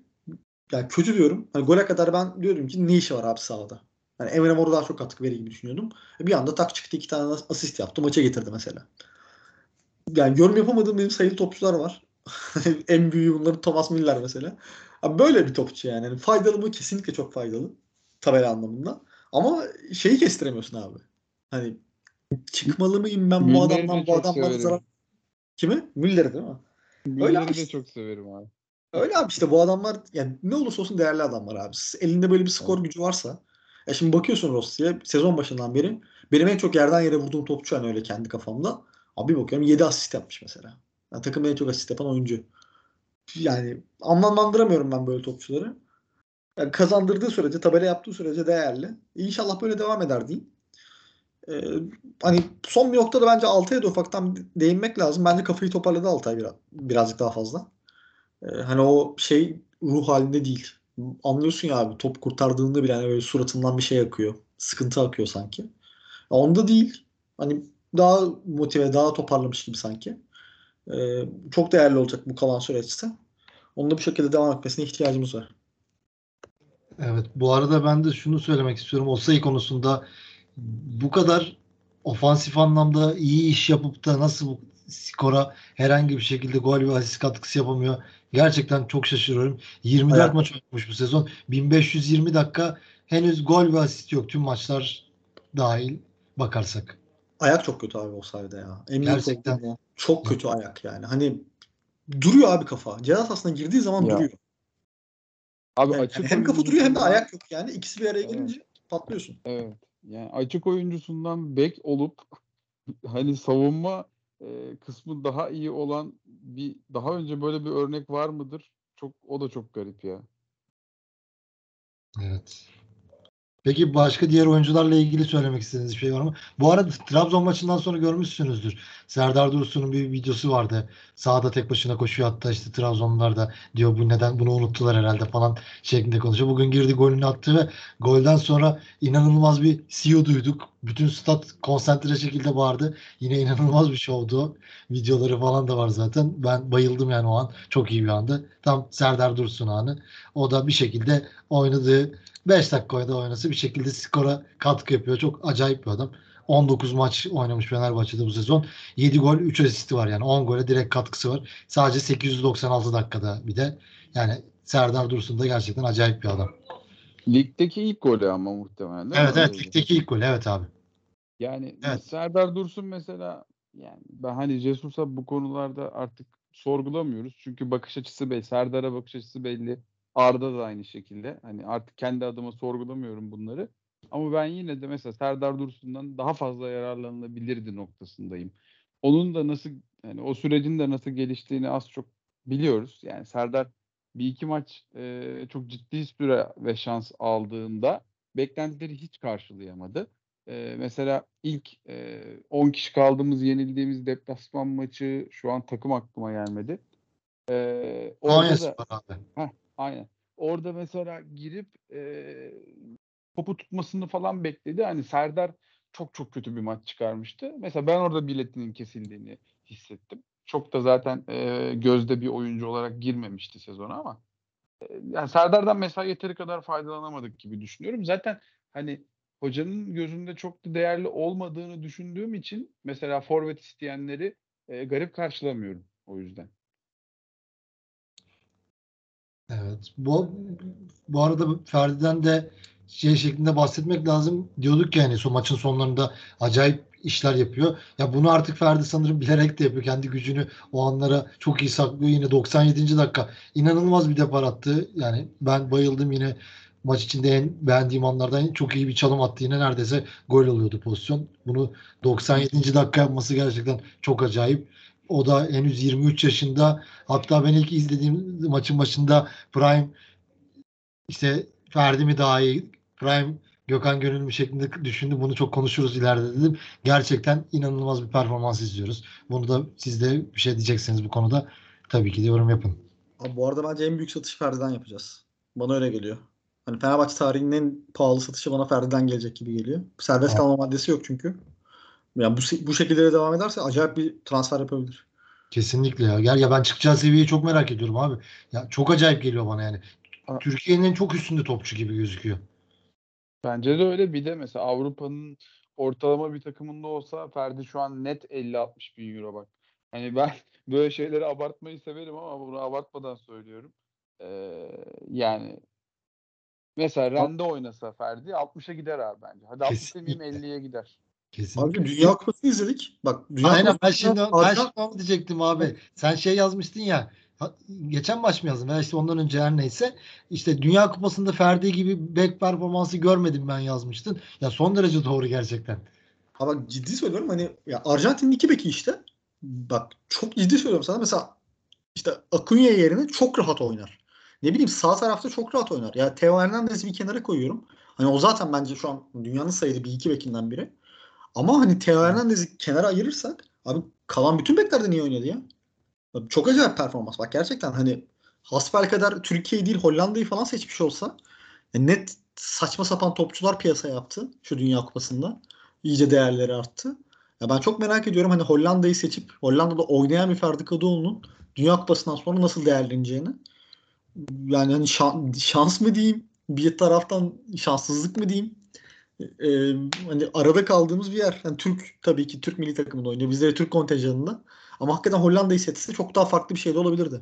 Yani kötü diyorum. Hani gole kadar ben diyorum ki ne işi var abi sahada? Yani Emre Mor'u daha çok katkı verir gibi düşünüyordum. Bir anda tak çıktı iki tane asist yaptı. Maça getirdi mesela. Yani yorum yapamadığım benim sayılı topçular var. en büyüğü bunların Thomas Müller mesela. Abi böyle bir topçu yani. yani. Faydalı mı? Kesinlikle çok faydalı. Tabela anlamında. Ama şeyi kestiremiyorsun abi. Hani çıkmalı mıyım ben bu Müller'i adamdan bu adamlara severim. zarar. Kimi? Müller değil mi? Müller'i abi de işte. çok severim abi. Öyle abi işte bu adamlar yani ne olursa olsun değerli adamlar abi. Elinde böyle bir skor gücü varsa. Ya şimdi bakıyorsun Rossi'ye sezon başından beri benim en çok yerden yere vurduğum topçu hani öyle kendi kafamda. Abi bakıyorum 7 asist yapmış mesela. Yani takımda en çok asist yapan oyuncu. Yani anlamlandıramıyorum ben böyle topçuları. Yani kazandırdığı sürece, tabela yaptığı sürece değerli. İnşallah böyle devam eder diyeyim. Ee, hani son bir noktada bence Altay'a da ufaktan değinmek lazım. Bence kafayı toparladı Altay biraz, birazcık daha fazla. Ee, hani o şey ruh halinde değil. Anlıyorsun ya abi top kurtardığında bile hani böyle suratından bir şey akıyor. Sıkıntı akıyor sanki. Ya onda değil. Hani daha motive, daha toparlamış gibi sanki. Ee, çok değerli olacak bu kalan süreçte. Onun da bu şekilde devam etmesine ihtiyacımız var. Evet. Bu arada ben de şunu söylemek istiyorum. Osayi konusunda bu kadar ofansif anlamda iyi iş yapıp da nasıl bu skora herhangi bir şekilde gol ve asist katkısı yapamıyor. Gerçekten çok şaşırıyorum. 24 Evet. maç oynamış bu sezon. 1520 dakika henüz gol ve asist yok. Tüm maçlar dahil bakarsak. Ayak çok kötü abi o sayede ya. Emin Gerçekten. ya. Çok kötü ayak yani. Hani duruyor abi kafa. Ceza sahasına girdiği zaman Ya, duruyor. Abi Yani açık hem kafa duruyor hem de ayak yok yani. İkisi bir araya Evet. gelince patlıyorsun. Evet. Yani açık oyuncusundan bek olup hani savunma e, kısmı daha iyi olan bir daha önce böyle bir örnek var mıdır? Çok o da çok garip ya. Evet. Peki başka diğer oyuncularla ilgili söylemek istediğiniz bir şey var mı? Bu arada Trabzon maçından sonra görmüşsünüzdür. Serdar Dursun'un bir videosu vardı. Sağda tek başına koşuyor hatta işte Trabzonlular da diyor bu neden bunu unuttular herhalde falan şeklinde konuşuyor. Bugün girdi golünü attı ve golden sonra inanılmaz bir CEO duyduk. Bütün stat konsantre şekilde bağırdı. Yine inanılmaz bir şovdu. Videoları falan da var zaten. Ben bayıldım yani o an. Çok iyi bir andı. Tam Serdar Dursun anı. O da bir şekilde oynadığı 5 dakika da oynasa bir şekilde skora katkı yapıyor. Çok acayip bir adam. 19 maç oynamış Fenerbahçe'de bu sezon. 7 gol 3 asisti var yani. 10 gole direkt katkısı var. Sadece 896 dakikada bir de. Yani Serdar Dursun da gerçekten acayip bir adam. Ligdeki ilk golü ama muhtemelen. Evet evet ligdeki ilk gol. Evet abi. Yani Evet. Serdar Dursun mesela yani ben hani Jesus'a bu konularda artık sorgulamıyoruz. Çünkü bakış açısı belli. Serdar'a bakış açısı belli. Arda da aynı şekilde. Hani artık kendi adıma sorgulamıyorum bunları. Ama ben yine de mesela Serdar Dursun'dan daha fazla yararlanılabilirdi noktasındayım. Onun da nasıl yani o sürecin de nasıl geliştiğini az çok biliyoruz. Yani Serdar bir iki maç e, çok ciddi süre ve şans aldığında beklentileri hiç karşılayamadı. Ee, mesela ilk e, 10 kişi kaldığımız, yenildiğimiz deplasman maçı şu an takım aklıma gelmedi. Ee, orada da abi. aynen. Orada mesela girip e, topu tutmasını falan bekledi. Hani Serdar çok çok kötü bir maç çıkarmıştı. Mesela ben orada biletinin kesildiğini hissettim. Çok da zaten e, gözde bir oyuncu olarak girmemişti sezona ama e, yani Serdar'dan mesela yeteri kadar faydalanamadık gibi düşünüyorum. Zaten hani hocanın gözünde çok da değerli olmadığını düşündüğüm için mesela forvet isteyenleri e, garip karşılamıyorum o yüzden. Evet. Bu, bu arada Ferdi'den de şey şeklinde bahsetmek lazım. Diyorduk ki yani son maçın sonlarında acayip işler yapıyor. Ya bunu artık Ferdi sanırım bilerek de yapıyor. Kendi gücünü o anlara çok iyi saklıyor. Yine 97. dakika inanılmaz bir depar attı. Yani ben bayıldım yine maç içinde en beğendiğim anlardan çok iyi bir çalım attı. Yine neredeyse gol oluyordu pozisyon. Bunu 97. dakika yapması gerçekten çok acayip. O da henüz 23 yaşında. Hatta ben ilk izlediğim maçın başında Prime işte Ferdi mi daha iyi Prime Gökhan Gönül mü şeklinde düşündüm. Bunu çok konuşuruz ileride dedim. Gerçekten inanılmaz bir performans izliyoruz. Bunu da siz de bir şey diyecekseniz bu konuda tabii ki de yorum yapın. Abi bu arada bence en büyük satış Ferdi'den yapacağız. Bana öyle geliyor. Hani Fenerbahçe tarihinin en pahalı satışı bana Ferdi'den gelecek gibi geliyor. Serbest Evet. kalma maddesi yok çünkü. Yani bu, bu şekilde de devam ederse acayip bir transfer yapabilir. Kesinlikle ya. Gel ya ben çıkacağı seviyeyi çok merak ediyorum abi. Ya çok acayip geliyor bana yani. Türkiye'nin en çok üstünde topçu gibi gözüküyor. Bence de öyle. Bir de mesela Avrupa'nın ortalama bir takımında olsa Ferdi şu an net 50-60 bin euro bak. Hani ben böyle şeyleri abartmayı severim ama bunu abartmadan söylüyorum. Ee, yani mesela Rende oynasa Ferdi 60'a gider abi bence. Hadi 60 demeyeyim Kesinlikle. 50'ye gider. Kesinlikle. Abi Dünya Kupası'nı izledik. Bak Dünya Aynen ben şimdi, ben şimdi onu diyecektim abi. Sen şey yazmıştın ya. Geçen maç mı yazdın? Veya işte ondan önce her neyse. İşte Dünya Kupası'nda Ferdi gibi back performansı görmedim ben yazmıştın. Ya son derece doğru gerçekten. Ama ciddi söylüyorum hani ya Arjantin'in iki beki işte. Bak çok ciddi söylüyorum sana. Mesela işte Acuna yerine çok rahat oynar. Ne bileyim sağ tarafta çok rahat oynar. Ya Theo Hernandez'i bir kenara koyuyorum. Hani o zaten bence şu an dünyanın sayılı bir iki bekinden biri. Ama hani Theo Hernandez'i kenara ayırırsak abi kalan bütün bekler de niye oynadı ya? Abi Çok acayip performans. Bak gerçekten hani hasbelkader Türkiye'yi değil Hollanda'yı falan seçmiş olsa ya net saçma sapan topçular piyasa yaptı şu Dünya Kupası'nda. İyice değerleri arttı. Ya ben çok merak ediyorum hani Hollanda'yı seçip Hollanda'da oynayan bir Ferdi Kadıoğlu'nun Dünya Kupası'ndan sonra nasıl değerleneceğini. Yani hani şan- şans mı diyeyim, bir taraftan şanssızlık mı diyeyim. Ee, hani arada kaldığımız bir yer. Yani Türk tabii ki Türk milli takımında oynuyor. Bizleri Türk kontenjanında. Ama hakikaten Hollanda'yı seçse çok daha farklı bir şey de olabilirdi.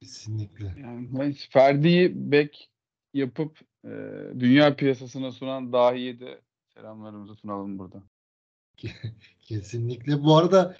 Kesinlikle. Yani ben Ferdi'yi bek yapıp e, dünya piyasasına sunan dahiye de selamlarımızı sunalım burada. Kesinlikle. Bu arada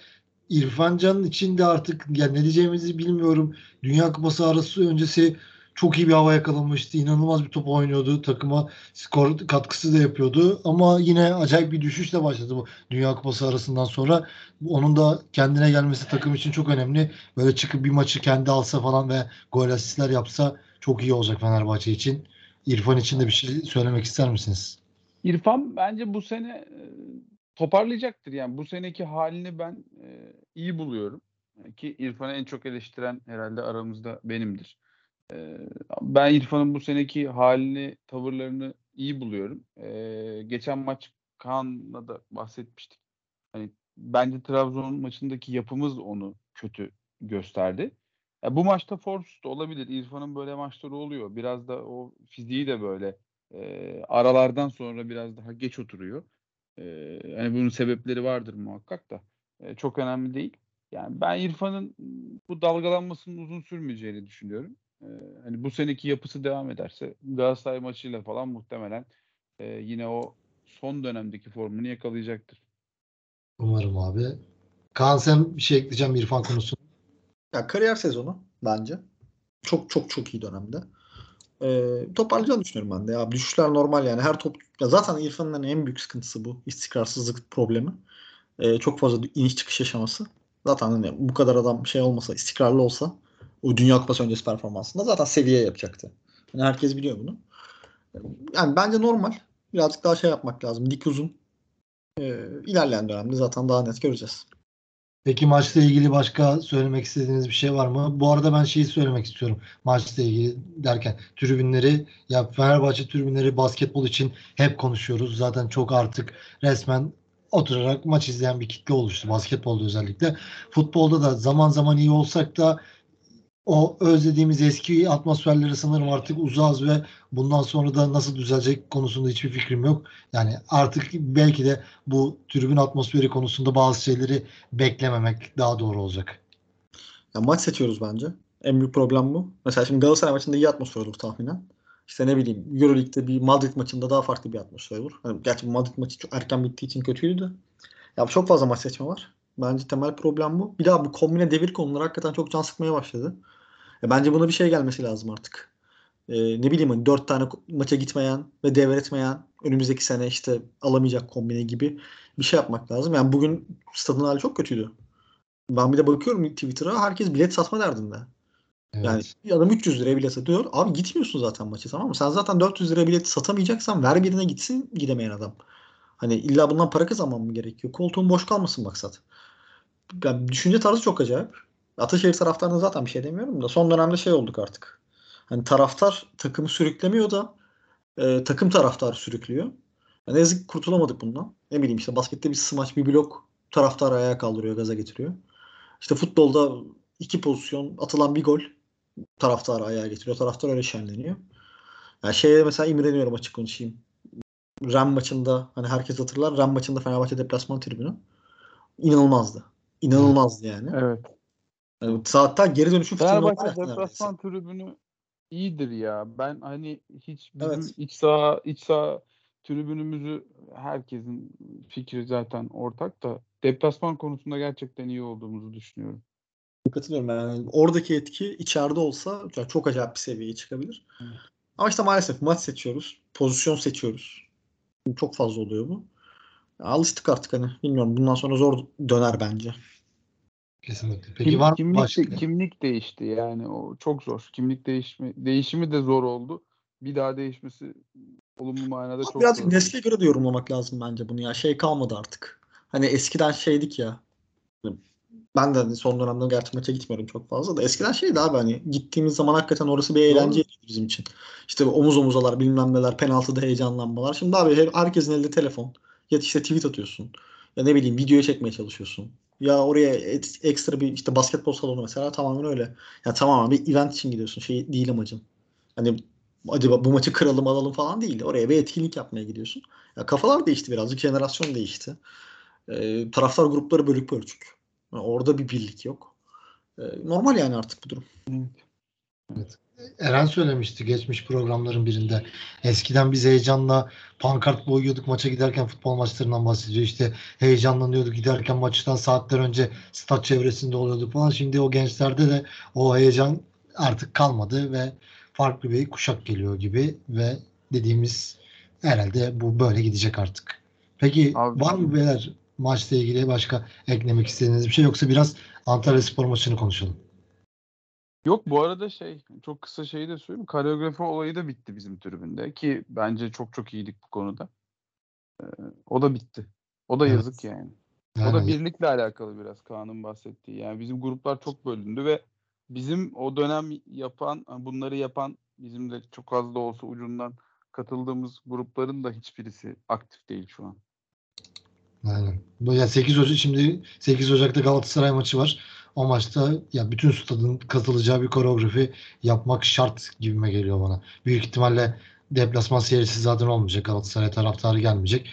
İrfan Can'ın içinde artık ya ne diyeceğimizi bilmiyorum. Dünya Kupası arası öncesi çok iyi bir hava yakalamıştı. İnanılmaz bir top oynuyordu. Takıma skor katkısı da yapıyordu. Ama yine acayip bir düşüşle başladı bu Dünya Kupası arasından sonra. Onun da kendine gelmesi takım için çok önemli. Böyle çıkıp bir maçı kendi alsa falan ve gol asistler yapsa çok iyi olacak Fenerbahçe için. İrfan için de bir şey söylemek ister misiniz? İrfan bence bu sene toparlayacaktır. Yani bu seneki halini ben e, iyi buluyorum. Ki İrfan'ı en çok eleştiren herhalde aramızda benimdir. E, ben İrfan'ın bu seneki halini, tavırlarını iyi buluyorum. E, geçen maç Kaan'la da bahsetmiştik. Hani bence Trabzon maçındaki yapımız onu kötü gösterdi. Ya bu maçta Force da olabilir. İrfan'ın böyle maçları oluyor. Biraz da o fiziği de böyle e, aralardan sonra biraz daha geç oturuyor. E, yani bunun sebepleri vardır muhakkak da. E, çok önemli değil. Yani ben İrfan'ın bu dalgalanmasının uzun sürmeyeceğini düşünüyorum. E, hani bu seneki yapısı devam ederse Galatasaray maçıyla falan muhtemelen e, yine o son dönemdeki formunu yakalayacaktır. Umarım abi. Kaan sen bir şey ekleyeceğim İrfan konusunda. Ya kariyer sezonu bence. Çok çok çok iyi dönemde. Ee, toparlayacağını düşünüyorum ben de. Ya düşüşler normal yani. Her top ya zaten İrfan'ın en büyük sıkıntısı bu. istikrarsızlık problemi. Ee, çok fazla iniş çıkış yaşaması. Zaten hani bu kadar adam şey olmasa, istikrarlı olsa o Dünya Kupası öncesi performansında zaten seviye yapacaktı. Yani herkes biliyor bunu. Yani bence normal. Birazcık daha şey yapmak lazım. Dik uzun. Ee, ilerleyen dönemde zaten daha net göreceğiz. Peki maçla ilgili başka söylemek istediğiniz bir şey var mı? Bu arada ben şeyi söylemek istiyorum. Maçla ilgili derken tribünleri ya Fenerbahçe tribünleri basketbol için hep konuşuyoruz. Zaten çok artık resmen oturarak maç izleyen bir kitle oluştu basketbolda özellikle. Futbolda da zaman zaman iyi olsak da o özlediğimiz eski atmosferleri sanırım artık uzağız ve bundan sonra da nasıl düzelecek konusunda hiçbir fikrim yok. Yani artık belki de bu tribün atmosferi konusunda bazı şeyleri beklememek daha doğru olacak. Ya maç seçiyoruz bence. En büyük problem bu. Mesela şimdi Galatasaray maçında iyi atmosfer olur tahminen. İşte ne bileyim Euroleague'de bir Madrid maçında daha farklı bir atmosfer olur. Yani gerçi Madrid maçı çok erken bittiği için kötüydü de. Ya çok fazla maç seçme var. Bence temel problem bu. Bir daha bu kombine devir konuları hakikaten çok can sıkmaya başladı. Ya bence buna bir şey gelmesi lazım artık. Ee, ne bileyim hani dört tane maça gitmeyen ve devretmeyen önümüzdeki sene işte alamayacak kombine gibi bir şey yapmak lazım. Yani bugün stadın hali çok kötüydü. Ben bir de bakıyorum Twitter'a herkes bilet satma derdinde. Evet. Yani adam 300 liraya bilet satıyor. Abi gitmiyorsun zaten maçı tamam mı? Sen zaten 400 liraya bilet satamayacaksan ver birine gitsin gidemeyen adam. Hani illa bundan para kazanmam mı gerekiyor? Koltuğun boş kalmasın maksat. Yani düşünce tarzı çok acayip. Ataşehir taraftarına zaten bir şey demiyorum da son dönemde şey olduk artık. Hani taraftar takımı sürüklemiyor da e, takım taraftar sürüklüyor. Yani ne yazık ki kurtulamadık bundan. Ne bileyim işte baskette bir smaç bir blok taraftar ayağa kaldırıyor, gaza getiriyor. İşte futbolda iki pozisyon atılan bir gol taraftarı ayağa getiriyor. Taraftar öyle şenleniyor. Yani şeye mesela imreniyorum açık konuşayım. Ren maçında hani herkes hatırlar. Ren maçında Fenerbahçe deplasman tribünü. İnanılmazdı. İnanılmazdı yani. Evet. Yani hatta geri dönüşüm Fenerbahçe deplasman tribünü iyidir ya. Ben hani hiç bizim Evet. iç saha iç saha tribünümüzü herkesin fikri zaten ortak da deplasman konusunda gerçekten iyi olduğumuzu düşünüyorum. Katılıyorum yani. Oradaki etki içeride olsa çok acayip bir seviyeye çıkabilir. Evet. Ama işte maalesef maç seçiyoruz. Pozisyon seçiyoruz. Çok fazla oluyor bu. Alıştık artık hani. Bilmiyorum bundan sonra zor döner bence. Kesinlikle. Peki Kim- var mı kimlik, başka? de- kimlik değişti yani o çok zor. Kimlik değişimi değişimi de zor oldu. Bir daha değişmesi olumlu manada çok Birazcık zor. nesle göre de yorumlamak lazım bence bunu ya. Şey kalmadı artık. Hani eskiden şeydik ya. Ben de hani son dönemde gerçi maça gitmiyorum çok fazla da. Eskiden şeydi abi hani gittiğimiz zaman hakikaten orası bir eğlenceydi bizim için. İşte omuz omuzalar bilmem neler penaltıda heyecanlanmalar. Şimdi abi her- herkesin elinde telefon. Ya işte tweet atıyorsun. Ya ne bileyim videoya çekmeye çalışıyorsun. Ya oraya et- ekstra bir işte basketbol salonu mesela tamamen öyle. Ya tamamen bir event için gidiyorsun. Şey değil amacın. Hani acaba bu maçı kıralım alalım falan değil. Oraya bir etkinlik yapmaya gidiyorsun. Ya kafalar değişti birazcık. Jenerasyon değişti. Ee, taraftar grupları bölük pörçük. Yani orada bir birlik yok. Ee, normal yani artık bu durum. Eren söylemişti geçmiş programların birinde. Eskiden biz heyecanla pankart boyuyorduk maça giderken futbol maçlarından bahsediyor. İşte heyecanlanıyorduk giderken maçtan saatler önce stat çevresinde oluyorduk falan. Şimdi o gençlerde de o heyecan artık kalmadı ve farklı bir kuşak geliyor gibi ve dediğimiz herhalde bu böyle gidecek artık. Peki Abi- var mı beyler maçla ilgili başka eklemek istediğiniz bir şey yoksa biraz Antalya Spor maçını konuşalım. Yok bu arada şey çok kısa şeyi de söyleyeyim. Koreografi olayı da bitti bizim tribünde ki bence çok çok iyiydik bu konuda. Ee, o da bitti. O da Evet. yazık yani. O da Yani birlikle alakalı biraz Kaan'ın bahsettiği. Yani bizim gruplar çok bölündü ve bizim o dönem yapan, bunları yapan bizim de çok az da olsa ucundan katıldığımız grupların da hiçbirisi aktif değil şu an. Aynen. Bu ya 8 Ocak şimdi 8 Ocak'ta Galatasaray maçı var. O maçta ya bütün stadın katılacağı bir koreografi yapmak şart gibime geliyor bana. Büyük ihtimalle deplasman seyircisi zaten olmayacak. Galatasaray taraftarı gelmeyecek.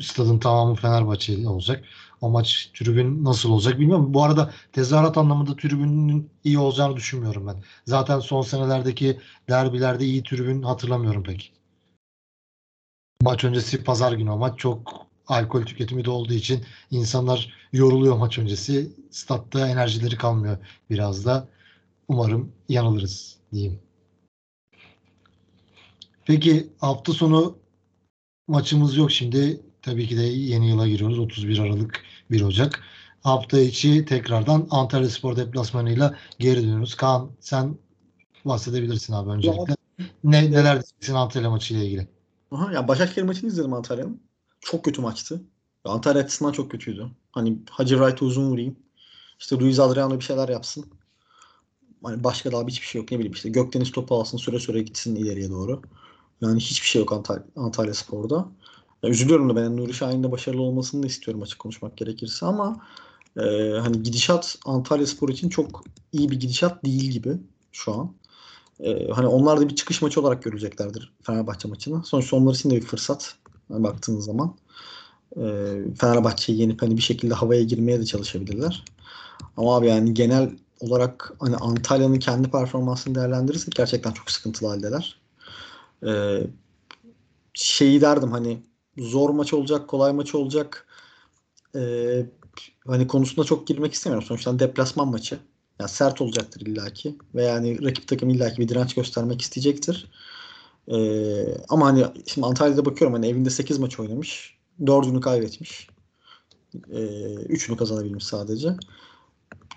Stadın tamamı Fenerbahçeli olacak. O maç tribün nasıl olacak bilmiyorum. Bu arada tezahürat anlamında tribünün iyi olacağını düşünmüyorum ben. Zaten son senelerdeki derbilerde iyi tribün hatırlamıyorum pek. Maç öncesi pazar günü o maç çok alkol tüketimi de olduğu için insanlar yoruluyor maç öncesi. Statta enerjileri kalmıyor biraz da. Umarım yanılırız diyeyim. Peki hafta sonu maçımız yok şimdi. Tabii ki de yeni yıla giriyoruz. 31 Aralık 1 Ocak. Hafta içi tekrardan Antalya Spor deplasmanıyla geri dönüyoruz. Kaan sen bahsedebilirsin abi öncelikle. Ne, neler diyeceksin Antalya maçıyla ilgili? Aha, ya Başakşehir maçını izledim Antalya'nın. Çok kötü maçtı. Ya Antalya açısından çok kötüydü. Hani Hacı Wright'ı uzun vurayım. İşte Luis Adriano bir şeyler yapsın. Hani başka daha hiçbir şey yok. Ne bileyim işte Gökdeniz topu alsın süre süre gitsin ileriye doğru. Yani hiçbir şey yok Antalya, Antalya Spor'da. Ya üzülüyorum da ben Nuri Şahin'in de başarılı olmasını da istiyorum açık konuşmak gerekirse ama e, hani gidişat Antalya Spor için çok iyi bir gidişat değil gibi şu an. E, hani onlar da bir çıkış maçı olarak göreceklerdir Fenerbahçe maçını. Sonuçta onlar için de bir fırsat baktığınız zaman. E, Fenerbahçe'yi yenip hani bir şekilde havaya girmeye de çalışabilirler. Ama abi yani genel olarak hani Antalya'nın kendi performansını değerlendirirsek gerçekten çok sıkıntılı haldeler. E, şeyi derdim hani zor maç olacak, kolay maç olacak. E, hani konusunda çok girmek istemiyorum. Sonuçta deplasman maçı. Yani sert olacaktır illaki. Ve yani rakip takım illaki bir direnç göstermek isteyecektir. Ee, ama hani şimdi Antalya'da bakıyorum hani evinde 8 maç oynamış. 4'ünü kaybetmiş. Ee, 3'ünü kazanabilmiş sadece.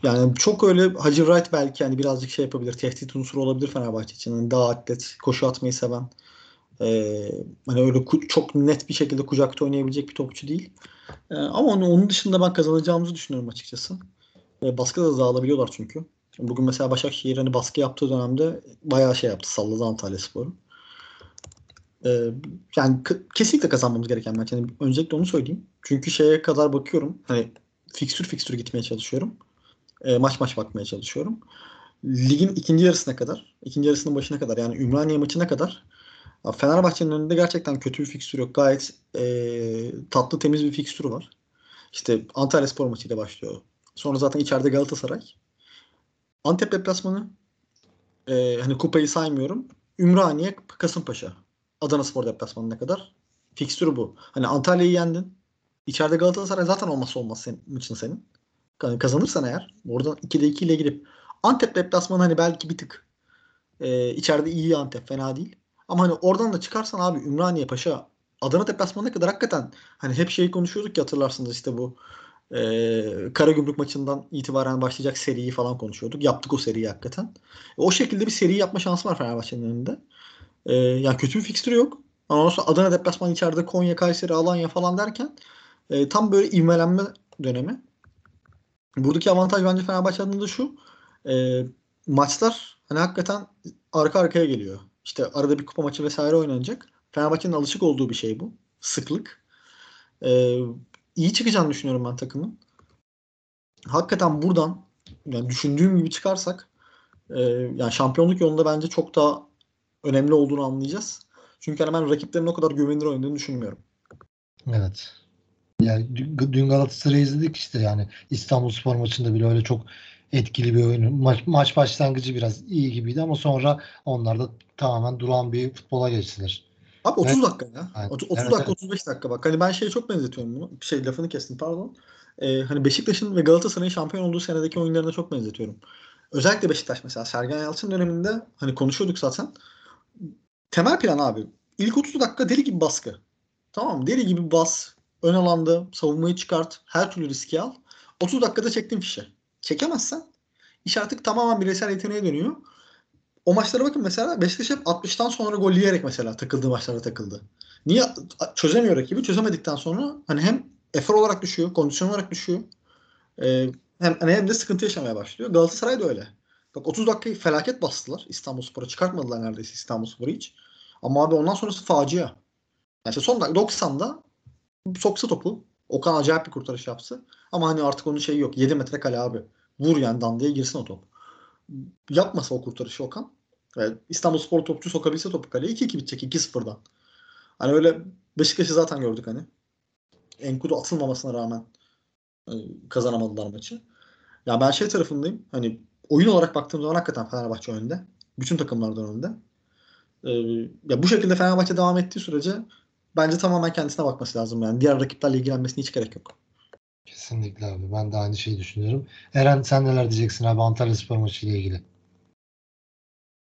Yani çok öyle Hacı Wright belki hani birazcık şey yapabilir. Tehdit unsuru olabilir Fenerbahçe için. Yani daha atlet, koşu atmayı seven. Ee, hani öyle çok net bir şekilde kucakta oynayabilecek bir topçu değil. Ee, ama onu, onun dışında ben kazanacağımızı düşünüyorum açıkçası. E, baskı da dağılabiliyorlar çünkü. Bugün mesela Başakşehir hani baskı yaptığı dönemde bayağı şey yaptı. Salladı Antalya Sporu. E, yani kesinlikle kazanmamız gereken maç. Yani öncelikle onu söyleyeyim. Çünkü şeye kadar bakıyorum. Hani fikstür fikstür gitmeye çalışıyorum. E, maç maç bakmaya çalışıyorum. Ligin ikinci yarısına kadar, ikinci yarısının başına kadar yani Ümraniye maçına kadar Fenerbahçe'nin önünde gerçekten kötü bir fikstür yok. Gayet e, tatlı temiz bir fikstürü var. İşte Antalya Spor maçıyla başlıyor. Sonra zaten içeride Galatasaray. Antep deplasmanı. Ee, hani kupayı saymıyorum. Ümraniye, Kasımpaşa. Adana Spor deplasmanına kadar. Fikstürü bu. Hani Antalya'yı yendin. İçeride Galatasaray zaten olmazsa olmaz senin için senin. Yani kazanırsan eğer oradan 2'de 2 ile girip Antep deplasmanı hani belki bir tık e, içeride iyi Antep fena değil. Ama hani oradan da çıkarsan abi Ümraniye Paşa Adana deplasmanına kadar hakikaten hani hep şeyi konuşuyorduk ya hatırlarsınız işte bu e, Karagümrük maçından itibaren başlayacak seriyi falan konuşuyorduk. Yaptık o seriyi hakikaten. O şekilde bir seri yapma şansı var Fenerbahçe'nin önünde. E, yani kötü bir fikstürü yok. Ama ondan sonra Adana deplasman içeride Konya, Kayseri, Alanya falan derken e, tam böyle ivmelenme dönemi. Buradaki avantaj bence Fenerbahçe adına da şu. E, maçlar hani hakikaten arka arkaya geliyor. İşte arada bir kupa maçı vesaire oynanacak. Fenerbahçe'nin alışık olduğu bir şey bu. Sıklık. E, iyi çıkacağını düşünüyorum ben takımın. Hakikaten buradan yani düşündüğüm gibi çıkarsak e, yani şampiyonluk yolunda bence çok daha önemli olduğunu anlayacağız. Çünkü hani ben rakiplerin o kadar güvenilir oynadığını düşünmüyorum. Evet. Yani dün Galatasaray'ı izledik işte yani İstanbul Spor maçında bile öyle çok etkili bir oyun. Maç, maç başlangıcı biraz iyi gibiydi ama sonra onlar da tamamen duran bir futbola geçtiler. Abi 30 Evet. dakika ya. Aynen. 30, 30 Evet, dakika evet. 35 dakika bak. Hani ben şeye çok benzetiyorum bunu. Bir şey lafını kestim pardon. Ee, hani Beşiktaş'ın ve Galatasaray'ın şampiyon olduğu senedeki oyunlarına çok benzetiyorum. Özellikle Beşiktaş mesela Sergen Yalçın döneminde hani konuşuyorduk zaten. Temel plan abi. İlk 30 dakika deli gibi baskı. Tamam? Deli gibi bas. Ön alanda savunmayı çıkart. Her türlü riski al. 30 dakikada çektin fişe. Çekemezsen iş artık tamamen bireysel yeteneğe dönüyor. O maçlara bakın mesela Beşiktaş hep 60'tan sonra gol yiyerek mesela takıldığı maçlara takıldı. Niye? Çözemiyor rakibi. Çözemedikten sonra hani hem efor olarak düşüyor, kondisyon olarak düşüyor. Ee, hem, hani hem de sıkıntı yaşamaya başlıyor. Galatasaray da öyle. Bak 30 dakikayı felaket bastılar. İstanbulspor'a çıkartmadılar neredeyse İstanbulspor'u hiç. Ama abi ondan sonrası facia. Yani işte son dakika 90'da soksa topu. Okan acayip bir kurtarış yaptı. Ama hani artık onun şeyi yok. 7 metre kale abi. Vur yani dandiye girsin o top. Yapmasa o kurtarışı Okan. Yani İstanbul Spor topçu sokabilse topu kaleye 2-2 bitecek 2-0'dan. Hani öyle Beşiktaş'ı zaten gördük hani. Enkudu atılmamasına rağmen e, kazanamadılar maçı. Ya ben şey tarafındayım. Hani oyun olarak baktığım zaman hakikaten Fenerbahçe önde. Bütün takımlardan önde. E, ya bu şekilde Fenerbahçe devam ettiği sürece bence tamamen kendisine bakması lazım. Yani diğer rakiplerle ilgilenmesine hiç gerek yok. Kesinlikle abi. Ben de aynı şeyi düşünüyorum. Eren sen neler diyeceksin abi Antalya Spor maçı ile ilgili?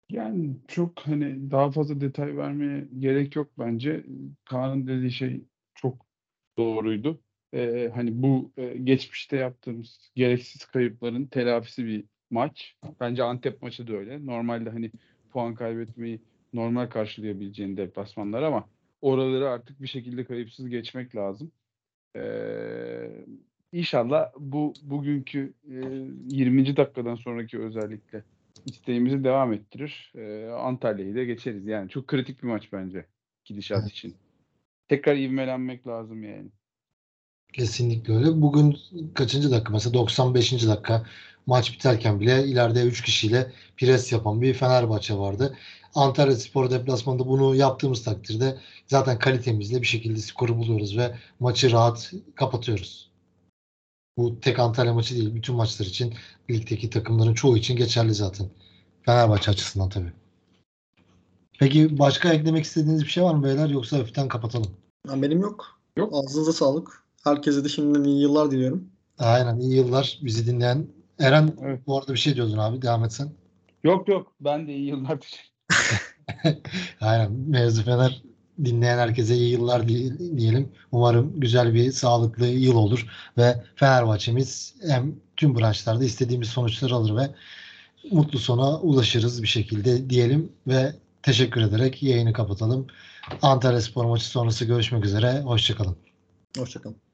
Yani çok hani daha fazla detay vermeye gerek yok bence. Kaan'ın dediği şey çok doğruydu. Ee, hani bu e, geçmişte yaptığımız gereksiz kayıpların telafisi bir maç. Bence Antep maçı da öyle. Normalde hani puan kaybetmeyi normal karşılayabileceğin deplasmanlar ama oraları artık bir şekilde kayıpsız geçmek lazım. Ee, inşallah bu bugünkü e, 20. dakikadan sonraki özellikle isteğimizi devam ettirir. Ee, Antalya'yı da geçeriz. Yani çok kritik bir maç bence gidişat için. Tekrar ivmelenmek lazım yani. Kesinlikle öyle. Bugün kaçıncı dakika? Mesela 95. dakika maç biterken bile ileride 3 kişiyle pres yapan bir Fenerbahçe vardı. Antalya Spor deplasmanında bunu yaptığımız takdirde zaten kalitemizle bir şekilde skoru buluyoruz ve maçı rahat kapatıyoruz. Bu tek Antalya maçı değil. Bütün maçlar için ligdeki takımların çoğu için geçerli zaten. Fenerbahçe açısından tabii. Peki başka eklemek istediğiniz bir şey var mı beyler yoksa hafiften kapatalım? Benim yok. Yok. Ağzınıza sağlık. Herkese de şimdiden iyi yıllar diliyorum. Aynen iyi yıllar bizi dinleyen. Eren Evet. bu arada bir şey diyordun abi devam etsen. Yok yok ben de iyi yıllar dilerim. Aynen mevzu Fener dinleyen herkese iyi yıllar di- diyelim. Umarım güzel bir sağlıklı yıl olur ve Fenerbahçe'miz hem tüm branşlarda istediğimiz sonuçları alır ve mutlu sona ulaşırız bir şekilde diyelim ve teşekkür ederek yayını kapatalım. Antalya Spor maçı sonrası görüşmek üzere. Hoşçakalın. Hoşçakalın.